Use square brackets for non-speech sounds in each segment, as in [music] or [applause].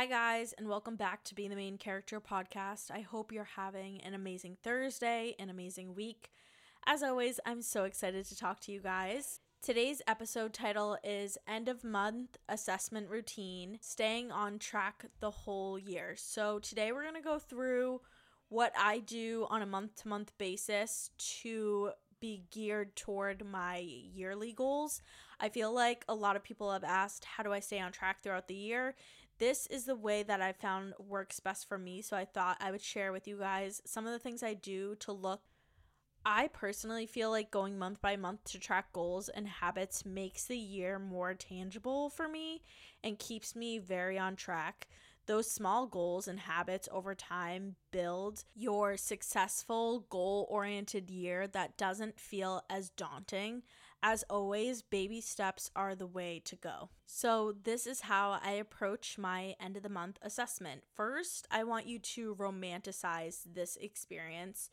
Hi, guys, and welcome back to Being the Main Character podcast. I hope you're having an amazing Thursday, an amazing week. As always, I'm so excited to talk to you guys. Today's episode title is End of Month Assessment Routine Staying on Track the Whole Year. So, today we're going to go through what I do on a month to month basis to be geared toward my yearly goals. I feel like a lot of people have asked, How do I stay on track throughout the year? This is the way that I found works best for me. So I thought I would share with you guys some of the things I do to look. I personally feel like going month by month to track goals and habits makes the year more tangible for me and keeps me very on track. Those small goals and habits over time build your successful, goal oriented year that doesn't feel as daunting. As always, baby steps are the way to go. So, this is how I approach my end of the month assessment. First, I want you to romanticize this experience.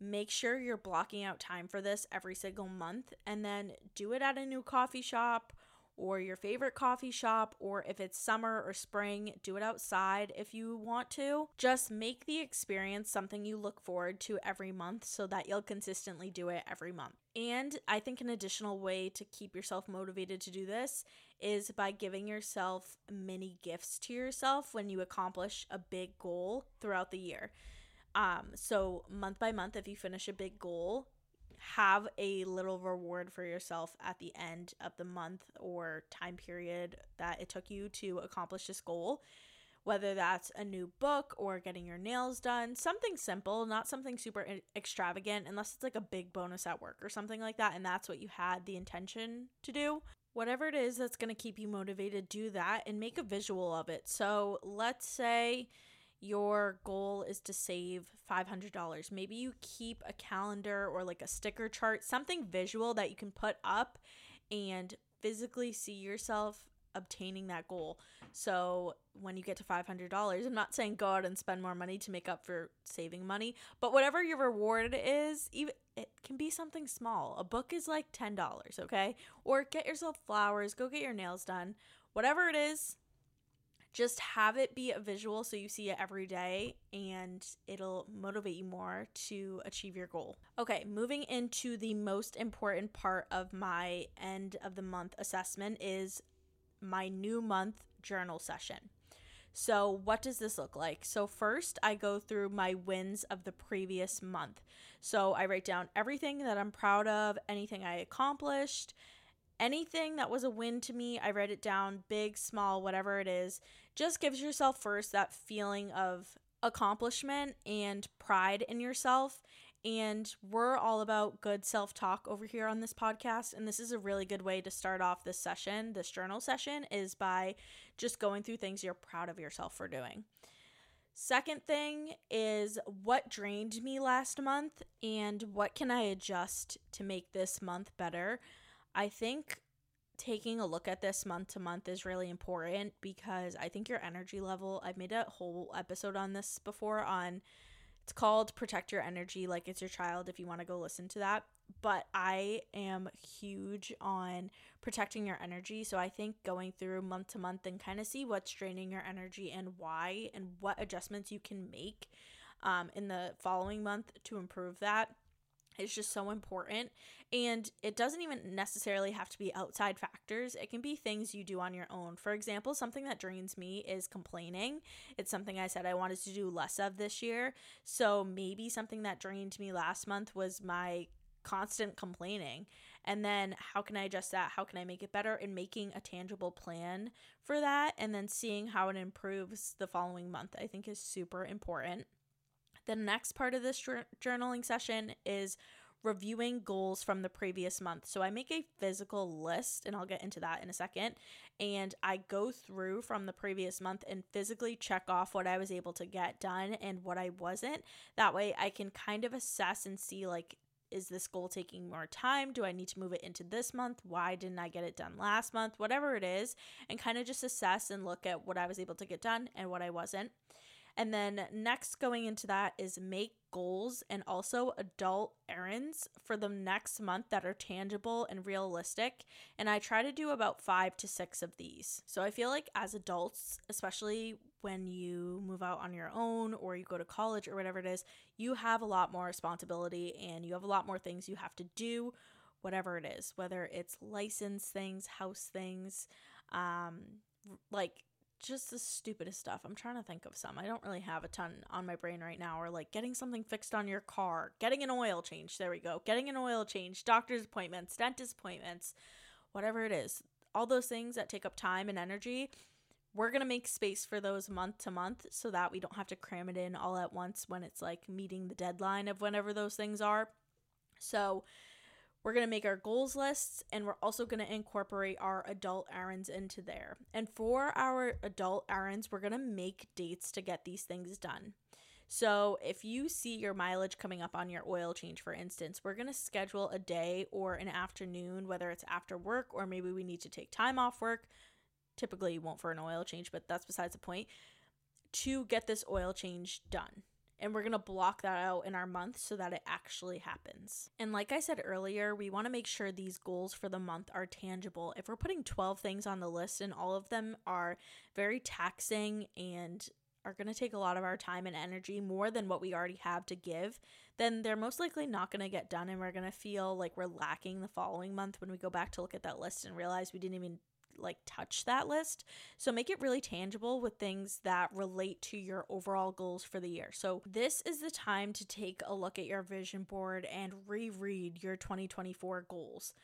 Make sure you're blocking out time for this every single month and then do it at a new coffee shop or your favorite coffee shop, or if it's summer or spring, do it outside if you want to. Just make the experience something you look forward to every month so that you'll consistently do it every month. And I think an additional way to keep yourself motivated to do this is by giving yourself mini gifts to yourself when you accomplish a big goal throughout the year. Um, so month by month, if you finish a big goal, have a little reward for yourself at the end of the month or time period that it took you to accomplish this goal. Whether that's a new book or getting your nails done, something simple, not something super extravagant, unless it's like a big bonus at work or something like that, and that's what you had the intention to do. Whatever it is that's going to keep you motivated, do that and make a visual of it. So let's say your goal is to save $500. Maybe you keep a calendar or like a sticker chart, something visual that you can put up and physically see yourself obtaining that goal. So when you get to $500, I'm not saying go out and spend more money to make up for saving money, but whatever your reward is, even it can be something small. A book is like $10, okay? Or get yourself flowers, go get your nails done. Whatever it is, just have it be a visual so you see it every day and it'll motivate you more to achieve your goal. Okay, moving into the most important part of my end of the month assessment is my new month journal session. So, what does this look like? So, first, I go through my wins of the previous month. So, I write down everything that I'm proud of, anything I accomplished, anything that was a win to me, I write it down, big, small, whatever it is. Just gives yourself first that feeling of accomplishment and pride in yourself. And we're all about good self talk over here on this podcast. And this is a really good way to start off this session, this journal session, is by just going through things you're proud of yourself for doing. Second thing is what drained me last month and what can I adjust to make this month better. I think taking a look at this month to month is really important because I think your energy level, I've made a whole episode on this before on it's called Protect Your Energy like it's your child if you want to go listen to that. But I am huge on protecting your energy. So I think going through month to month and kind of see what's draining your energy and why and what adjustments you can make um, in the following month to improve that is just so important. And it doesn't even necessarily have to be outside factors, it can be things you do on your own. For example, something that drains me is complaining. It's something I said I wanted to do less of this year. So maybe something that drained me last month was my constant complaining. And then how can I adjust that? How can I make it better? And making a tangible plan for that and then seeing how it improves the following month, I think is super important. The next part of this journaling session is reviewing goals from the previous month. So I make a physical list, and I'll get into that in a second. And I go through from the previous month and physically check off what I was able to get done and what I wasn't. That way I can kind of assess and see, like, is this goal taking more time? Do I need to move it into this month? Why didn't I get it done last month? Whatever it is, and kind of just assess and look at what I was able to get done and what I wasn't. And then next going into that is make goals and also adult errands for the next month that are tangible and realistic. And I try to do about five to six of these. So I feel like as adults, especially when you move out on your own or you go to college or whatever it is, you have a lot more responsibility and you have a lot more things you have to do, whatever it is, whether it's license things, house things, um, like just the stupidest stuff. I'm trying to think of some. I don't really have a ton on my brain right now, or like getting something fixed on your car, getting an oil change. There we go. Getting an oil change, doctor's appointments, dentist appointments, whatever it is. All those things that take up time and energy. We're going to make space for those month to month so that we don't have to cram it in all at once when it's like meeting the deadline of whenever those things are. So, we're going to make our goals lists and we're also going to incorporate our adult errands into there. And for our adult errands, we're going to make dates to get these things done. So, if you see your mileage coming up on your oil change, for instance, we're going to schedule a day or an afternoon, whether it's after work or maybe we need to take time off work. Typically, you won't for an oil change, but that's besides the point, to get this oil change done and we're going to block that out in our month so that it actually happens. And like I said earlier, we want to make sure these goals for the month are tangible. If we're putting 12 things on the list and all of them are very taxing and are going to take a lot of our time and energy more than what we already have to give, then they're most likely not going to get done and we're going to feel like we're lacking the following month when we go back to look at that list and realize we didn't even like touch that list. So make it really tangible with things that relate to your overall goals for the year. So this is the time to take a look at your vision board and reread your 2024 goals.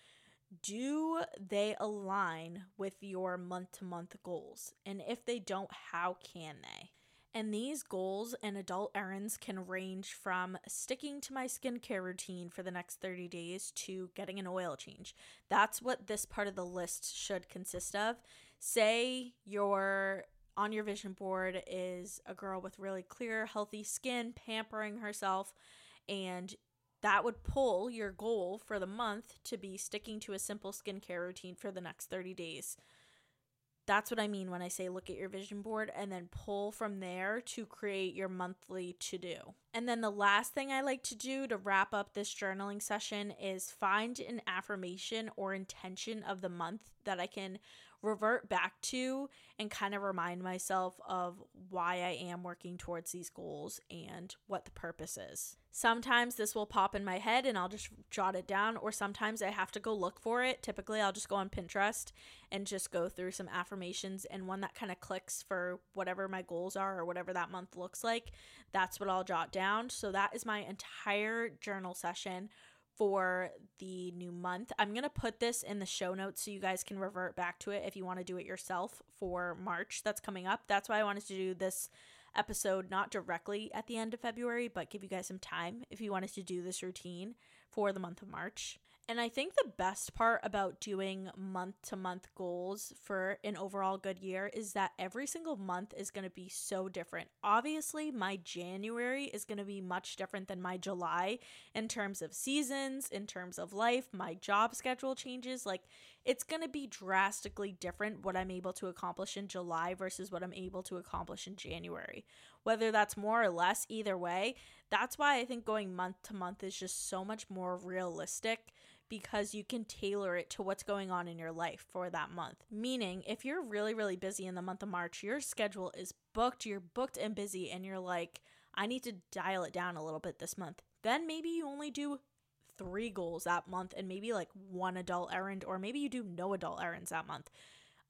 Do they align with your month to month goals? And if they don't, how can they? And these goals and adult errands can range from sticking to my skincare routine for the next 30 days to getting an oil change. That's what this part of the list should consist of. Say your on your vision board is a girl with really clear, healthy skin, pampering herself, and that would pull your goal for the month to be sticking to a simple skincare routine for the next 30 days. That's what I mean when I say look at your vision board and then pull from there to create your monthly to do. And then the last thing I like to do to wrap up this journaling session is find an affirmation or intention of the month that I can revert back to and kind of remind myself of why I am working towards these goals and what the purpose is. Sometimes this will pop in my head and I'll just jot it down, or sometimes I have to go look for it. Typically, I'll just go on Pinterest and just go through some affirmations, and one that kind of clicks for whatever my goals are or whatever that month looks like, that's what I'll jot down. So, that is my entire journal session for the new month. I'm going to put this in the show notes so you guys can revert back to it if you want to do it yourself for March that's coming up. That's why I wanted to do this episode not directly at the end of February, but give you guys some time if you wanted to do this routine for the month of March. And I think the best part about doing month to month goals for an overall good year is that every single month is going to be so different. Obviously, my January is going to be much different than my July in terms of seasons, in terms of life, my job schedule changes. Like, it's going to be drastically different what I'm able to accomplish in July versus what I'm able to accomplish in January. Whether that's more or less, either way, that's why I think going month to month is just so much more realistic because you can tailor it to what's going on in your life for that month. Meaning, if you're really, really busy in the month of March, your schedule is booked, you're booked and busy, and you're like, I need to dial it down a little bit this month. Then maybe you only do three goals that month and maybe like one adult errand, or maybe you do no adult errands that month.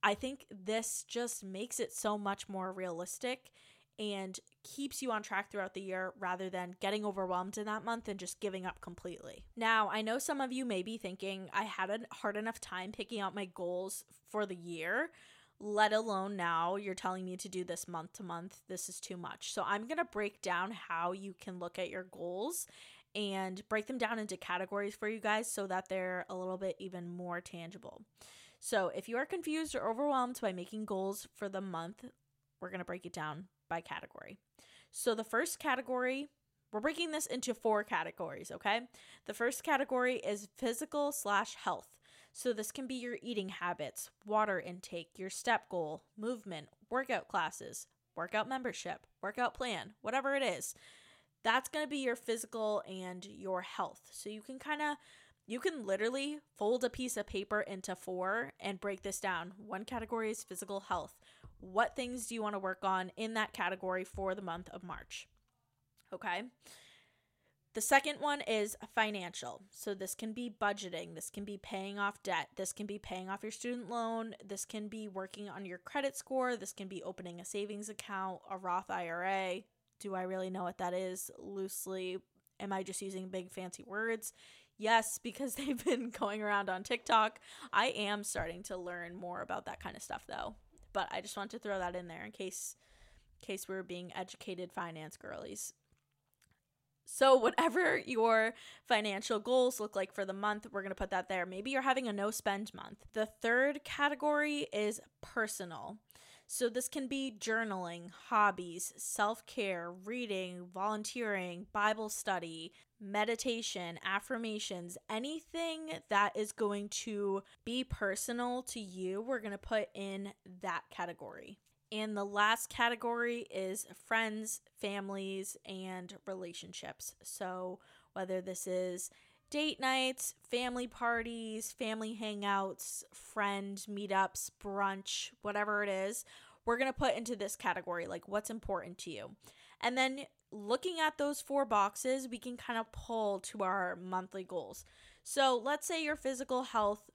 I think this just makes it so much more realistic and keeps you on track throughout the year rather than getting overwhelmed in that month and just giving up completely. Now, I know some of you may be thinking, I had a hard enough time picking out my goals for the year, let alone now you're telling me to do this month to month. This is too much. So, I'm going to break down how you can look at your goals and break them down into categories for you guys so that they're a little bit even more tangible. So, if you are confused or overwhelmed by making goals for the month, we're going to break it down by category. So the first category, we're breaking this into four categories, okay? The first category is physical slash health. So this can be your eating habits, water intake, your step goal, movement, workout classes, workout membership, workout plan, whatever it is. That's going to be your physical and your health. So you can kind of you can literally fold a piece of paper into four and break this down. One category is physical health. What things do you want to work on in that category for the month of March? Okay. The second one is financial. So, this can be budgeting, this can be paying off debt, this can be paying off your student loan, this can be working on your credit score, this can be opening a savings account, a Roth IRA. Do I really know what that is? Loosely, am I just using big fancy words? Yes, because [laughs] they've been going around on TikTok. I am starting to learn more about that kind of stuff though. But I just want to throw that in there in case in case we're being educated finance girlies. So, whatever [laughs] your financial goals look like for the month, we're going to put that there. Maybe you're having a no spend month. The third category is personal. So, this can be journaling, hobbies, self care, reading, volunteering, Bible study, meditation, affirmations, anything that is going to be personal to you, we're going to put in that category. And the last category is friends, families, and relationships. So, whether this is date nights, family parties, family hangouts, friend meetups, brunch, whatever it is, we're going to put into this category like what's important to you. And then looking at those four boxes, we can kind of pull to our monthly goals. So, let's say your physical health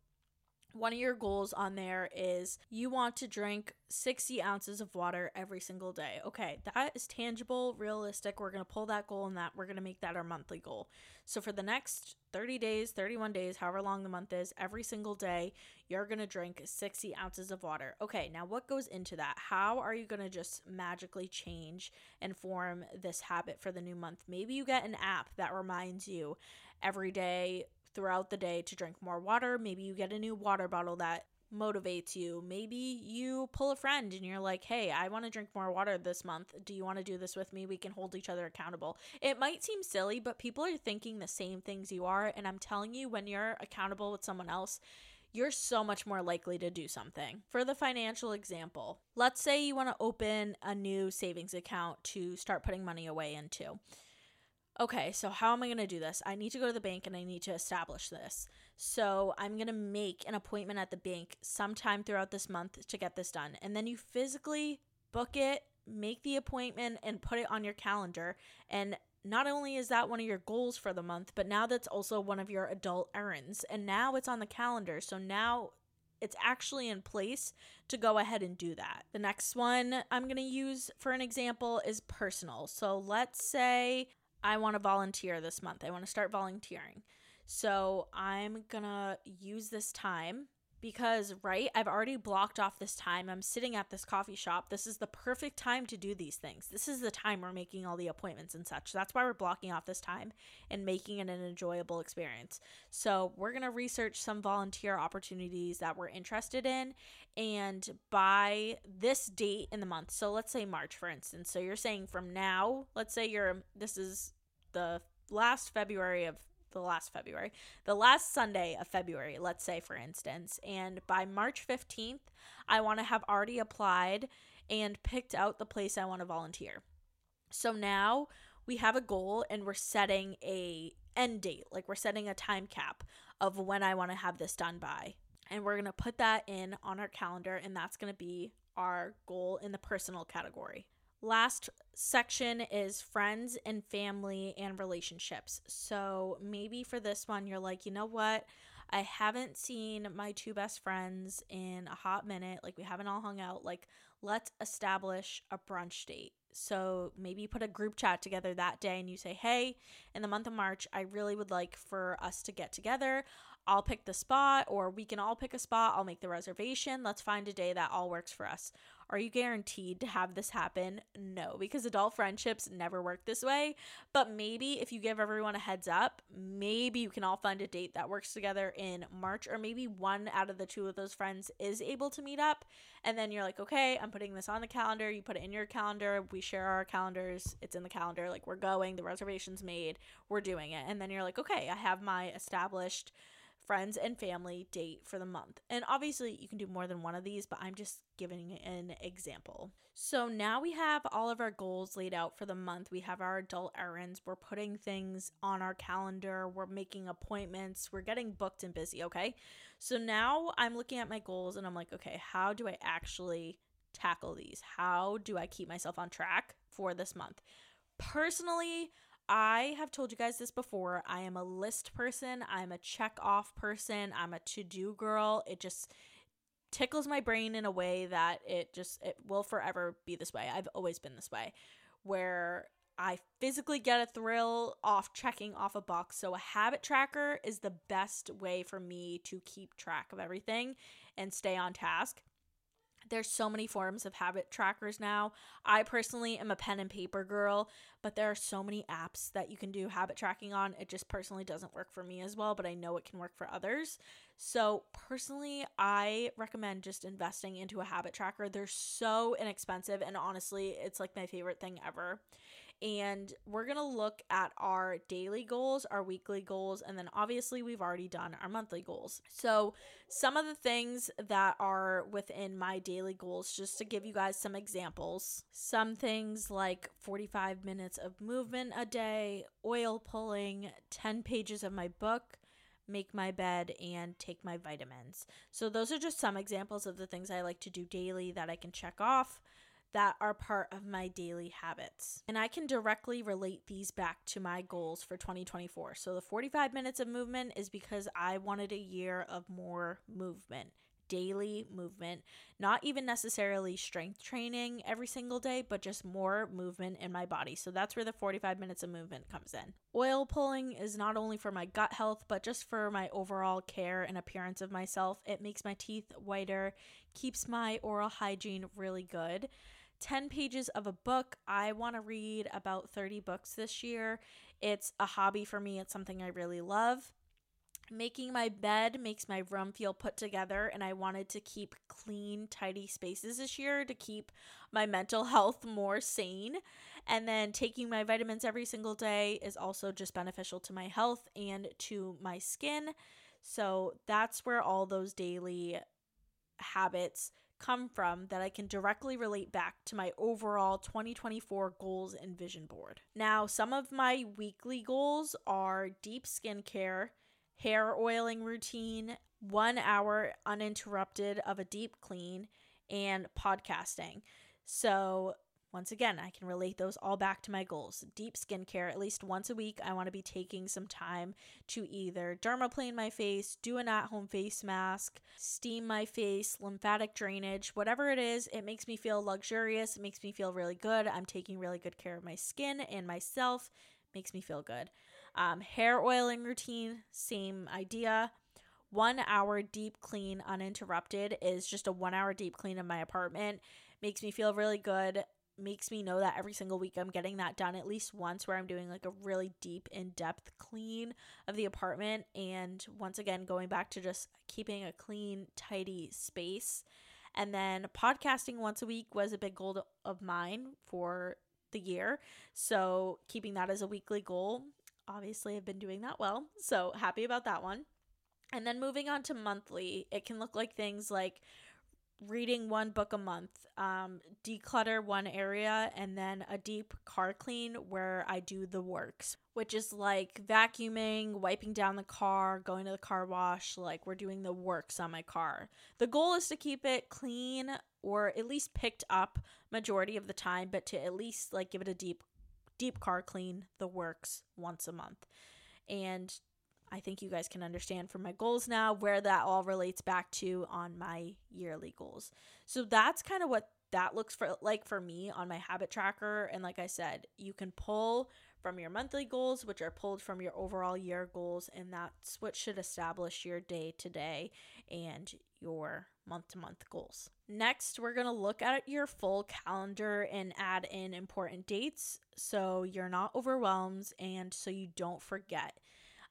one of your goals on there is you want to drink 60 ounces of water every single day. Okay, that is tangible, realistic. We're going to pull that goal and that we're going to make that our monthly goal. So for the next 30 days, 31 days, however long the month is, every single day, you're going to drink 60 ounces of water. Okay, now what goes into that? How are you going to just magically change and form this habit for the new month? Maybe you get an app that reminds you every day throughout the day to drink more water. Maybe you get a new water bottle that motivates you. Maybe you pull a friend and you're like, hey, I want to drink more water this month. Do you want to do this with me? We can hold each other accountable. It might seem silly, but people are thinking the same things you are. And I'm telling you, when you're accountable with someone else, you're so much more likely to do something. For the financial example, let's say you want to open a new savings account to start putting money away into okay, so how am I going to do this? I need to go to the bank and I need to establish this. So I'm going to make an appointment at the bank sometime throughout this month to get this done. And then you physically book it, make the appointment, and put it on your calendar. And not only is that one of your goals for the month, but now that's also one of your adult errands. And now it's on the calendar. So now it's actually in place to go ahead and do that. The next one I'm going to use for an example is personal. So let's say I want to volunteer this month. I want to start volunteering. So I'm going to use this time because, right, I've already blocked off this time. I'm sitting at this coffee shop. This is the perfect time to do these things. This is the time we're making all the appointments and such. That's why we're blocking off this time and making it an enjoyable experience. So, we're going to research some volunteer opportunities that we're interested in. And by this date in the month, so let's say March, for instance. So, you're saying from now, let's say you're, this is the last February of the last February, the last Sunday of February, let's say, for instance. And by March 15th, I want to have already applied and picked out the place I want to volunteer. So now we have a goal and we're setting a end date, like we're setting a time cap of when I want to have this done by. And we're going to put that in on our calendar and that's going to be our goal in the personal category. Last section is friends and family and relationships. So maybe for this one, you're like, you know what? I haven't seen my two best friends in a hot minute. Like, we haven't all hung out. Like, let's establish a brunch date. So maybe you put a group chat together that day and you say, hey, in the month of March, I really would like for us to get together. I'll pick the spot, or we can all pick a spot. I'll make the reservation. Let's find a day that all works for us. Are you guaranteed to have this happen? No, because adult friendships never work this way. But maybe if you give everyone a heads up, maybe you can all find a date that works together in March, or maybe one out of the two of those friends is able to meet up. And then you're like, okay, I'm putting this on the calendar. You put it in your calendar. We share our calendars. It's in the calendar. Like, we're going, the reservation's made, we're doing it. And then you're like, okay, I have my established friends and family date for the month. And obviously, you can do more than one of these, but I'm just giving an example. So now we have all of our goals laid out for the month. We have our adult errands. We're putting things on our calendar. We're making appointments. We're getting booked and busy, okay? So now I'm looking at my goals and I'm like, okay, how do I actually tackle these? How do I keep myself on track for this month? Personally, I have told you guys this before. I am a list person. I'm a check off person. I'm a to do girl. It just tickles my brain in a way that it just it will forever be this way. I've always been this way where I physically get a thrill off checking off a box. So a habit tracker is the best way for me to keep track of everything and stay on task. There's so many forms of habit trackers now. I personally am a pen and paper girl, but there are so many apps that you can do habit tracking on. It just personally doesn't work for me as well, but I know it can work for others. So, personally, I recommend just investing into a habit tracker. They're so inexpensive, and honestly, it's like my favorite thing ever and we're going to look at our daily goals, our weekly goals, and then obviously we've already done our monthly goals. So, some of the things that are within my daily goals, just to give you guys some examples, some things like 45 minutes of movement a day, oil pulling, 10 pages of my book. Make my bed and take my vitamins. So, those are just some examples of the things I like to do daily that I can check off that are part of my daily habits. And I can directly relate these back to my goals for 2024. So the 45 minutes of movement is because I wanted a year of more movement. Daily movement, not even necessarily strength training every single day, but just more movement in my body. So that's where the 45 minutes of movement comes in. Oil pulling is not only for my gut health, but just for my overall care and appearance of myself. It makes my teeth whiter, keeps my oral hygiene really good. 10 pages of a book. I want to read about 30 books this year. It's a hobby for me, it's something I really love. Making my bed makes my room feel put together, and I wanted to keep clean, tidy spaces this year to keep my mental [laughs] health more sane. And then taking my vitamins every single day is also just beneficial to my health and to my skin. So that's where all those daily habits come from that I can directly relate back to my overall 2024 goals and vision board. Now, some of my weekly goals are deep skincare, hair oiling routine, one hour uninterrupted of a deep clean, and podcasting. So, once again, I can relate those all back to my goals. Deep skincare, at least once a week, I want to be taking some time to either dermaplane my face, do an at home face mask, steam my face, lymphatic drainage, whatever it is, it makes me feel luxurious. It makes me feel really good. I'm taking really good care of my skin and myself. Makes me feel good. Um, hair oiling routine, same idea one hour deep clean uninterrupted is just a one hour deep clean of my apartment makes me feel really good makes me know that every single week I'm getting that done at least once where I'm doing like a really deep in-depth clean of the apartment. And once again going back to just keeping a clean tidy space. And then podcasting once a week was a big goal of mine for the year. So keeping that as a weekly goal obviously I've been doing that well. So happy about that one. And then moving on to monthly it can look like things like reading one book a month, um, declutter one area, and then a deep car clean where I do the works, which is like vacuuming, wiping down the car, going to the car wash. Like we're doing the works on my car. The goal is to keep it clean or at least picked up majority of the time, but to at least like give it a deep, deep car clean, the works once a month. And I think you guys can understand from my goals now where that all relates back to on my yearly goals. So that's kind of what that looks for like for me on my habit tracker and like I said, you can pull from your monthly goals which are pulled from your overall year goals and that's what should establish your day to day and your month to month goals. Next, we're going to look at your full calendar and add in important dates so you're not overwhelmed and so you don't forget.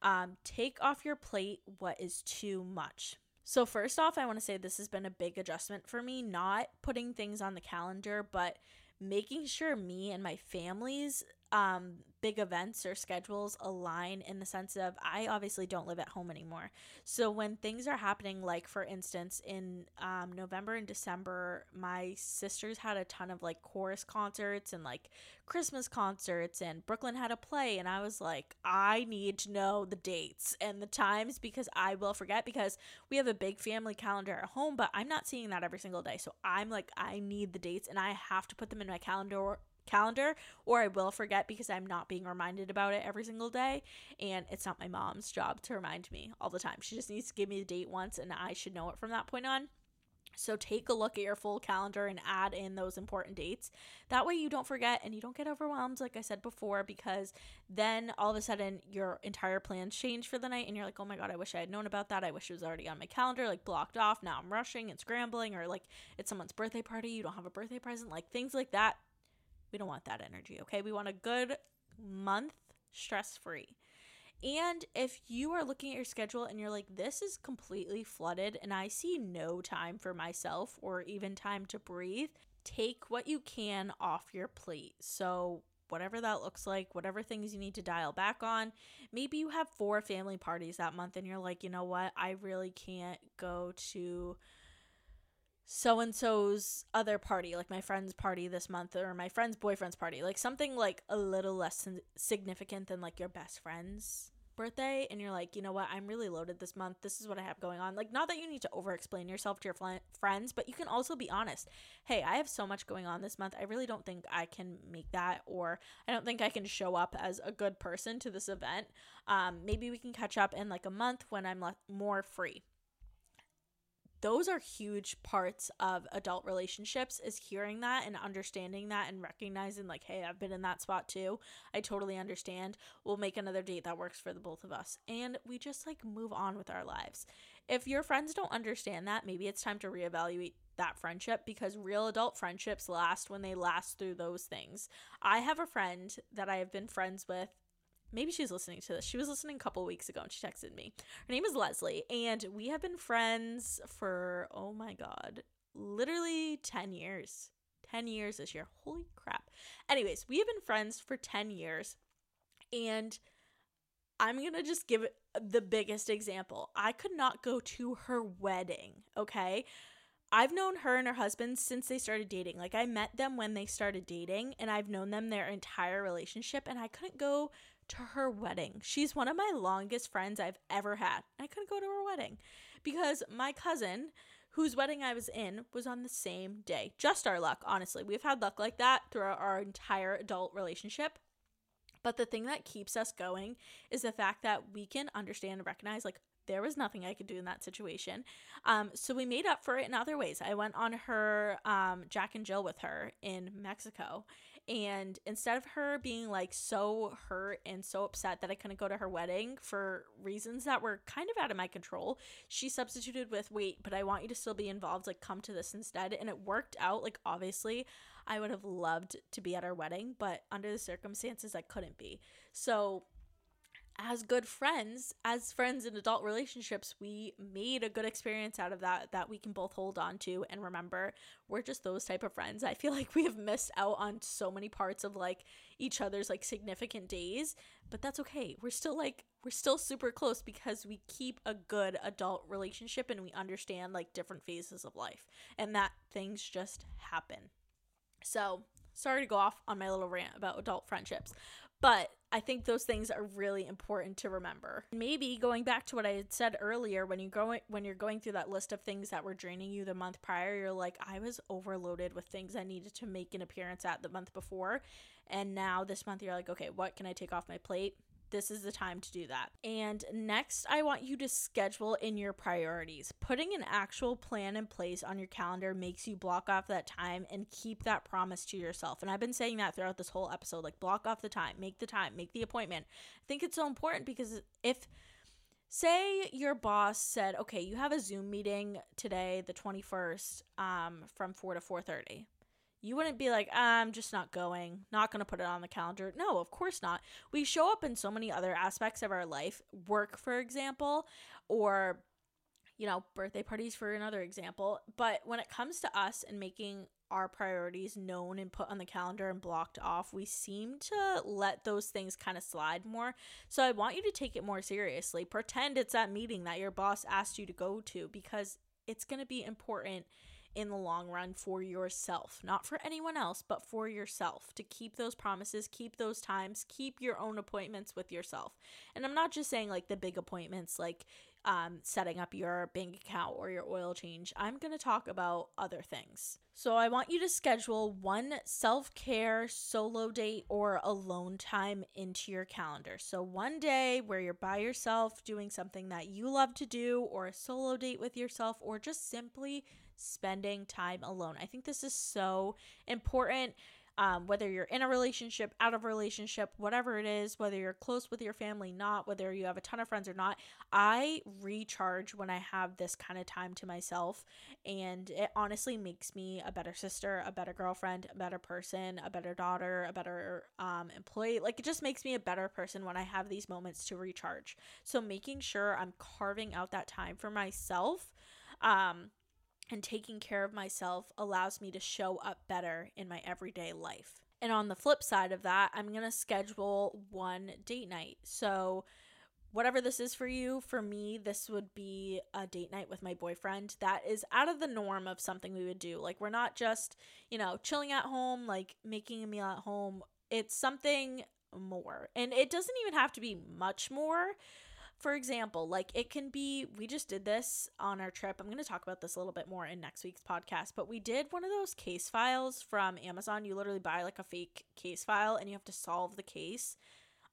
Um, take off your plate what is too much. So, first off, I want to say this has been a big adjustment for me, not putting things on the calendar, but making sure me and my family's um, big events or schedules align in the sense of I obviously don't live at home anymore. So when things are happening, like for instance, in um, November and December, my sisters had a ton of like chorus concerts and like Christmas concerts, and Brooklyn had a play. And I was like, I need to know the dates and the times because I will forget because we have a big family calendar at home, but I'm not seeing that every single day. So I'm like, I need the dates and I have to put them in my calendar calendar or I will forget because I'm not being reminded about it every single day and it's not my mom's job to remind me all the time. She just needs to give me the date once and I should know it from that point on. So take a look at your full calendar and add in those important dates. That way you don't forget and you don't get overwhelmed like I said before because then all of a sudden your entire plans change for the night and you're like, "Oh my god, I wish I had known about that. I wish it was already on my calendar, like blocked off. Now I'm rushing and scrambling or like it's someone's birthday party, you don't have a birthday present." Like things like that we don't want that energy, okay? We want a good month stress free. And if you are looking at your schedule and you're like, this is completely flooded and I see no time for myself or even time to breathe, take what you can off your plate. So, whatever that looks like, whatever things you need to dial back on. Maybe you have four family parties that month and you're like, you know what, I really can't go to so and so's other party, like my friend's party this month, or my friend's boyfriend's party, like something like a little less significant than like your best friend's birthday, and you're like, you know what, I'm really loaded this month. This is what I have going on. Like, not that you need to over explain yourself to your fl- friends, but you can also be honest. Hey, I have so much going on this month. I really don't think I can make that, or I don't think I can show up as a good person to this event. Um, maybe we can catch up in like a month when I'm le- more free those are huge parts of adult relationships is hearing that and understanding that and recognizing like hey i've been in that spot too. I totally understand. We'll make another date that works for the both of us. And we just like move on with our lives. If your friends don't understand that maybe it's time to reevaluate that friendship because real adult friendships last when they last through those things. I have a friend that i have been friends with maybe she's listening to this. She was listening a couple weeks ago and she texted me. Her name is Leslie, and we have been friends for, oh my God, literally 10 years. 10 years this year. Holy crap. Anyways, we have been friends for 10 years, and I'm going to just give the biggest example. I could not go to her wedding, okay? I've known her and her husband since they started dating. Like, I met them when they started dating, and I've known them their entire relationship, and I couldn't go to her wedding. She's one of my longest friends I've ever had. I couldn't go to her wedding because my cousin, whose wedding I was in, was on the same day. Just our luck, honestly. We've had luck like that throughout our entire adult relationship. But the thing that keeps us going is the fact that we can understand and recognize, like, there was nothing I could do in that situation. Um, so we made up for it in other ways. I went on her um, Jack and Jill with her in Mexico, and instead of her being like so hurt and so upset that I couldn't go to her wedding for reasons that were kind of out of my control, she substituted with, wait, but I want you to still be involved. Like, come to this instead. And it worked out. Like, obviously, I would have loved to be at our wedding, but under the circumstances, I couldn't be. So as good friends, as friends in adult relationships, we made a good experience out of that that we can both hold on to and remember. We're just those type of friends. I feel [laughs] like we have missed out on so many parts of like each other's like significant days, but that's okay. We're still like we're still super close because we keep a good adult relationship and we understand like different phases of life and that things just happen. So, sorry to go off on my little rant about adult friendships, but I think those things are really important to remember. Maybe going back to what I had said earlier, when you go when you're going through that list of things that were draining you the month prior, you're like, I was overloaded with things I needed to make an appearance at the month before, and now this month you're like, okay, what can I take off my plate? This is the time to do that. And next, I want you to schedule in your priorities. Putting an actual plan in place on your calendar makes you block off that time and keep that promise to yourself. And I've been saying that throughout this whole episode like, block off the time, make the time, make the appointment. I think it's so important because if say your boss said okay you have a zoom meeting today the 21st um, from 4 to four 4.30 you wouldn't be like, I'm just not going, not going to put it on the calendar. No, of course not. We show up in so many other aspects of our life, work, for example, or, you know, birthday parties, for another example. But when it comes to us and making our priorities known and put on the calendar and blocked off, we seem to let those things kind of slide more. So I want you to take it more seriously. Pretend it's that meeting that your boss asked you to go to because it's going to be important in the long run for yourself, not for anyone else, but for yourself to keep those promises, keep those times, keep your own appointments with yourself. And I'm not just saying like the big appointments, like um, setting up your bank account or your oil change. I'm going to talk about other things. So, I want you to schedule one self care solo date or alone time into your calendar. So, one day where you're by yourself doing something that you love to do, or a solo date with yourself, or just simply spending time alone. I think this is so important. Um, whether you're in a relationship, out of a relationship, whatever it is, whether you're close with your family, not, whether you have a ton of friends or not, I recharge when I have this kind of time to myself. And it honestly makes me a better sister, a better girlfriend, a better person, a better daughter, a better um, employee. Like it just makes me a better person when I have these moments to recharge. So making sure I'm carving out that time for myself. Um, and taking care of myself allows me to show up better in my everyday life. And on the flip side of that, I'm going to schedule one date night. So, whatever this is for you, for me, this would be a date night with my boyfriend. That is out of the norm of something we would do. Like, we're not just, you know, chilling at home, like making a meal at home. It's something more. And it doesn't even have to be much more for example, like it can be, we just did this on our trip. I'm going to talk about this a little bit more in next week's podcast, but we did one of those case files from Amazon. You literally buy like a fake case file and you have to solve the case.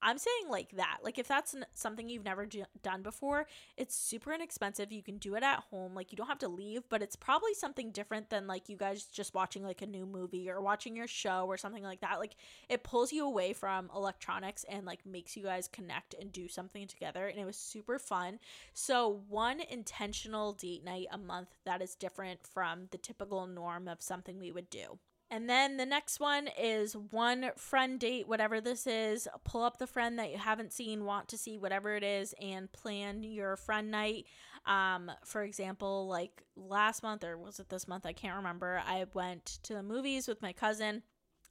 I'm saying like that. Like if that's something you've never d- done before, it's super inexpensive. You can do it at home. Like you don't have to leave, but it's probably something different than like you guys just watching like a new movie or watching your show or something like that. Like it pulls you away from electronics and like makes you guys connect and do something together and it was super fun. So, one intentional date night a month that is different from the typical norm of something we would do. And then the next one is one friend date, whatever this is. Pull up the friend that you haven't seen, want to see, whatever it is, and plan your friend night. Um, for example, like last month, or was it this month? I can't remember. I went to the movies with my cousin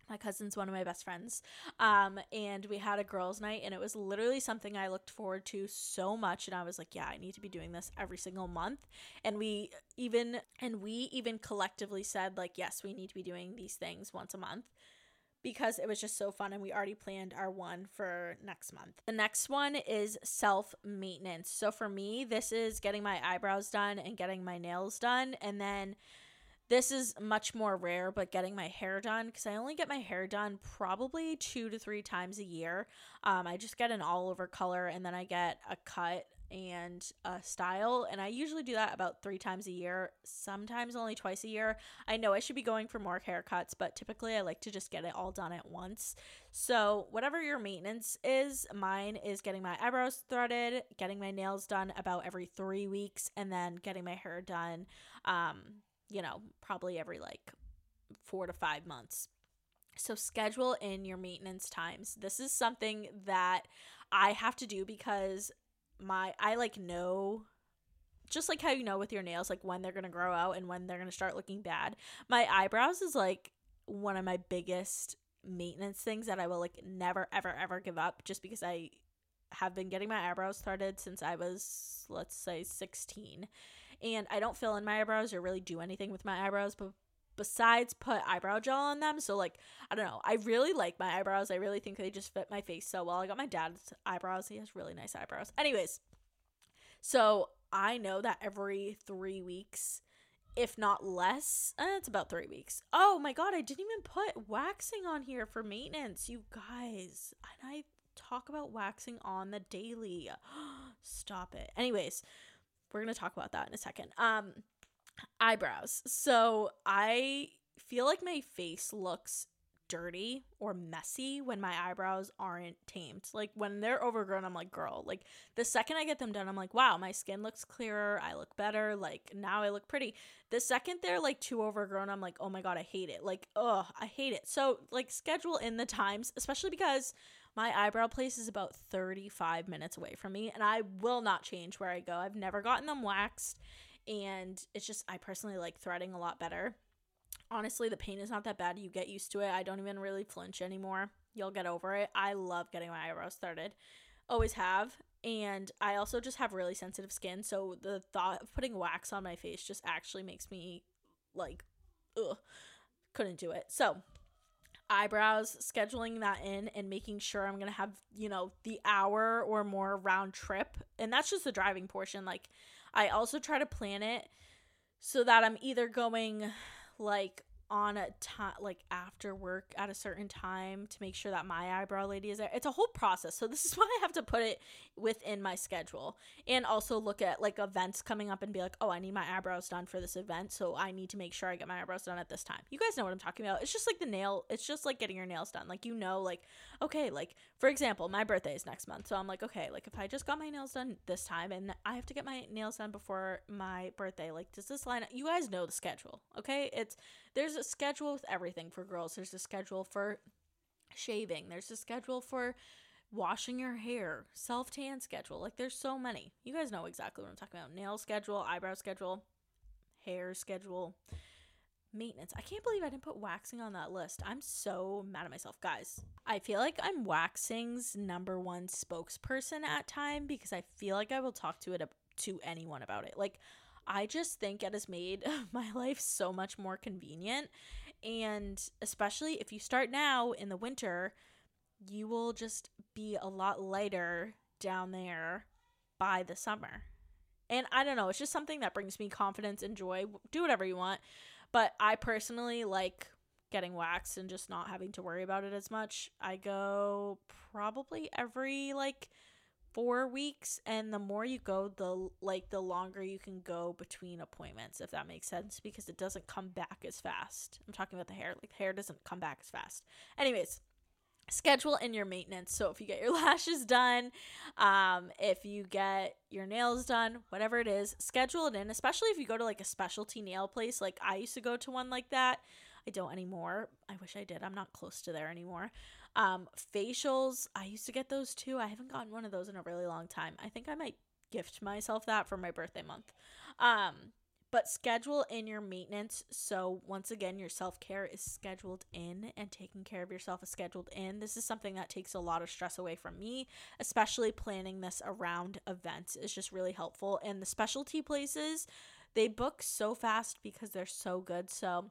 my cousin's one of my best friends um and we had a girls night and it was literally something i looked forward to so much and i was like yeah i need to be doing this every single month and we even and we even collectively said like yes we need to be doing these things once a month because it was just so fun and we already planned our one for next month. The next one is self maintenance. So for me, this is getting my eyebrows done and getting my nails done and then this is much more rare, but getting my hair done because I only get my hair done probably two to three times a year. Um, I just get an all over color and then I get a cut and a style and i usually do that about three times a year sometimes only twice a year i know i should be going for more haircuts but typically i like to just get it all done at once so whatever your maintenance is mine is getting my eyebrows threaded getting my nails done about every three weeks and then getting my hair done um you know, probably every like four to five months. So schedule in your maintenance times. This is something that I have to do because my I like know just like how you know with your nails like when they're going to grow out and when they're going to start looking bad. My eyebrows is like one of my biggest maintenance things that I will like never ever ever give up just because I have been getting my eyebrows started since I was let's say 16 and I don't fill in my eyebrows or really do anything with my eyebrows, but besides put eyebrow gel on them. So like I don't know. I really like my eyebrows. I really think they just fit my face so well. I got my dad's eyebrows. He has really nice eyebrows. Anyways, so I know that every 3 weeks if not less, eh, it's about 3 weeks. Oh my god, I didn't even put waxing on here for maintenance, you guys. And I talk about waxing on the daily. [gasps] Stop it. Anyways, we're going to talk about that in a second. Um eyebrows. So I feel like my face looks dirty or messy when my eyebrows aren't tamed. Like when they're overgrown, I'm like, girl, like the second I get them done, I'm like, wow, my skin looks clearer. I look better. Like now I look pretty. The second they're like too overgrown, I'm like, oh my God, I hate it. Like, ugh, I hate it. So like schedule in the times, especially because my eyebrow place is about 35 minutes away from me, and I will not change where I go. I've never gotten them waxed, and it's just, I personally like threading a lot better. Honestly, the pain is not that bad. You get used to it. I don't even really flinch anymore. You'll get over it. I love getting my eyebrows started. Always have. And I also just have really sensitive skin. So the thought of putting wax on my face just actually makes me like, ugh, couldn't do it. So eyebrows, scheduling that in and making sure I'm going to have, you know, the hour or more round trip. And that's just the driving portion. Like, I also try to plan it so that I'm either going like on a time like after work at a certain time to make sure that my eyebrow lady is there. It's a whole process. So this is [laughs] why I have to put it within my schedule and also look at like events coming up and be like, "Oh, I need my eyebrows done for this event, so I need to make sure I get my eyebrows done at this time." You guys know what I'm talking about. It's just like the nail, it's just like getting your nails done. Like you know like, okay, like for example, my birthday is next month. So I'm like, "Okay, like if I just got my nails done this time and I have to get my nails done before my birthday, like does this line up? You guys know the schedule, okay? It's there's a schedule with everything for girls. There's a schedule for shaving. There's a schedule for washing your hair, self tan schedule. Like there's so many. You guys know exactly what I'm talking about. Nail schedule, eyebrow schedule, hair schedule, maintenance. I can't believe I didn't put waxing on that list. I'm so mad at myself, guys. I feel like I'm waxing's number one spokesperson at time because I feel like I will talk to it to anyone about it. Like I just think it has made [laughs] my life so much more convenient. And especially if you start now in the winter, you will just be a lot lighter down there by the summer. And I don't know, it's just something that brings me confidence and joy. Do whatever you want. But I personally like getting waxed and just not having to worry about it as much. I go probably every like four weeks and the more you go the like the longer you can go between appointments if that makes sense because it doesn't come back as fast. I'm talking about the hair like the hair doesn't come back as fast. Anyways schedule in your maintenance. So if you get your [laughs] lashes done um if you get your nails done whatever it is schedule it in especially if you go to like a specialty nail place. Like i used to go to one like that. I don't anymore. I wish i did. I'm not close to there anymore um, facials, I used to get those too. I haven't gotten one of those in a really long time. I think I might gift myself that for my birthday month. Um, but schedule in your maintenance. So, once again, your self care is scheduled in, and taking care of yourself is scheduled in. This is something that takes a lot of stress away from me, especially planning this around events is just really helpful. And the specialty places, they book so fast because they're so good. So,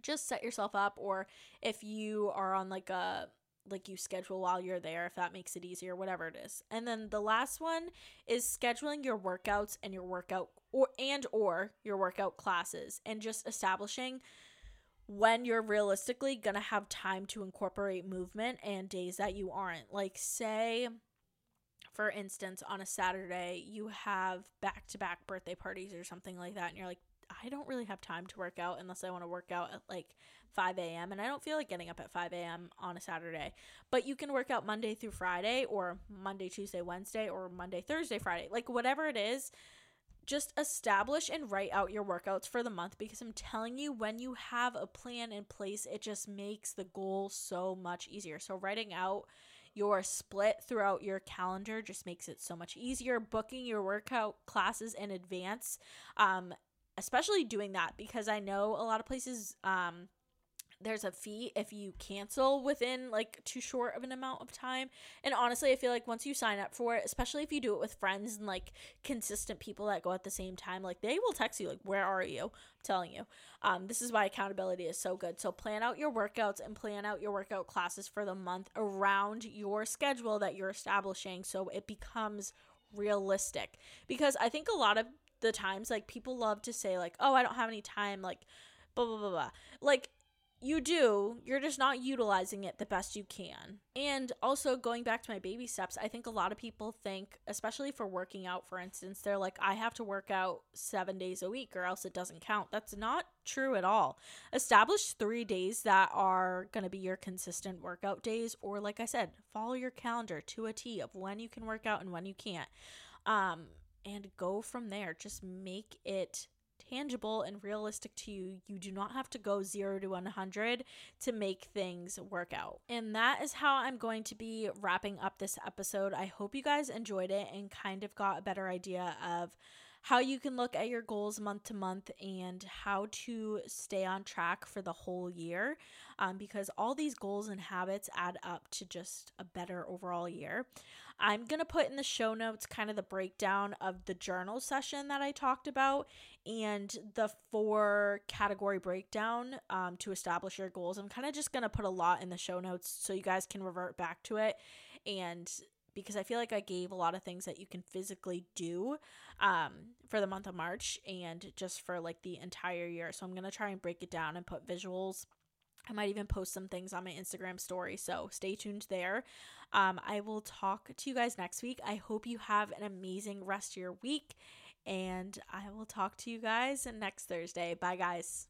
just set yourself up, or if you are on like a like you schedule while you're there if that makes it easier whatever it is. And then the last one is scheduling your workouts and your workout or and or your workout classes and just establishing when you're realistically going to have time to incorporate movement and days that you aren't. Like say for instance on a saturday you have back-to-back birthday parties or something like that and you're like I don't really have time to work out unless I want to work out at like 5 a.m. And I don't feel like getting up at 5 a.m. on a Saturday. But you can work out Monday through Friday, or Monday, Tuesday, Wednesday, or Monday, Thursday, Friday. Like whatever it is, just establish and write out your workouts for the month because I'm telling you, when you have a plan in place, it just makes the goal so much easier. So, writing out your split throughout your calendar just makes it so much easier. Booking your workout classes in advance um, especially doing that because I know a lot of places um there's a fee if you cancel within like too short of an amount of time. And honestly, I feel like once you sign up for it, especially if you do it with friends and like consistent people that go at the same time, like they will text you like, "Where are you?" I'm telling you. Um, this is why accountability is so good. So plan out your workouts and plan out your workout classes for the month around your schedule that you're establishing, so it becomes realistic. Because I think a lot of the times like people love to say like oh i don't have any time like blah blah blah blah. Like you do you're just not utilizing it the best you can. And also going back to my baby steps i think a lot of people think especially for working out for instance they're like i have to work out seven days a week or else it doesn't count. That's not true at all. Establish three days that are going to be your consistent workout days or like i said follow your calendar to a t of when you can work out and when you can't. Um and go from there. Just make it tangible and realistic to you. You do not have to go 0 to 100 to make things work out. And that is how I'm going to be wrapping up this episode. I hope you guys enjoyed it and kind of got a better idea of how you can look at your goals month to month and how to stay on track for the whole year um, because all these goals and habits add up to just a better overall year. I'm going to put in the show notes kind of the breakdown of the journal session that I talked about and the four category breakdown um, to establish your goals. I'm kind of just going to put a lot in the show notes so you guys can revert back to it and because I feel like I gave a lot of things that you can physically do um, for the month of March and just for like the entire year. So I'm going to try and break it down and put visuals. I might even post some things on my Instagram story. So stay tuned there. Um, I will talk to you guys next week. I hope you have an amazing rest of your week. And I will talk to you guys next Thursday. Bye, guys.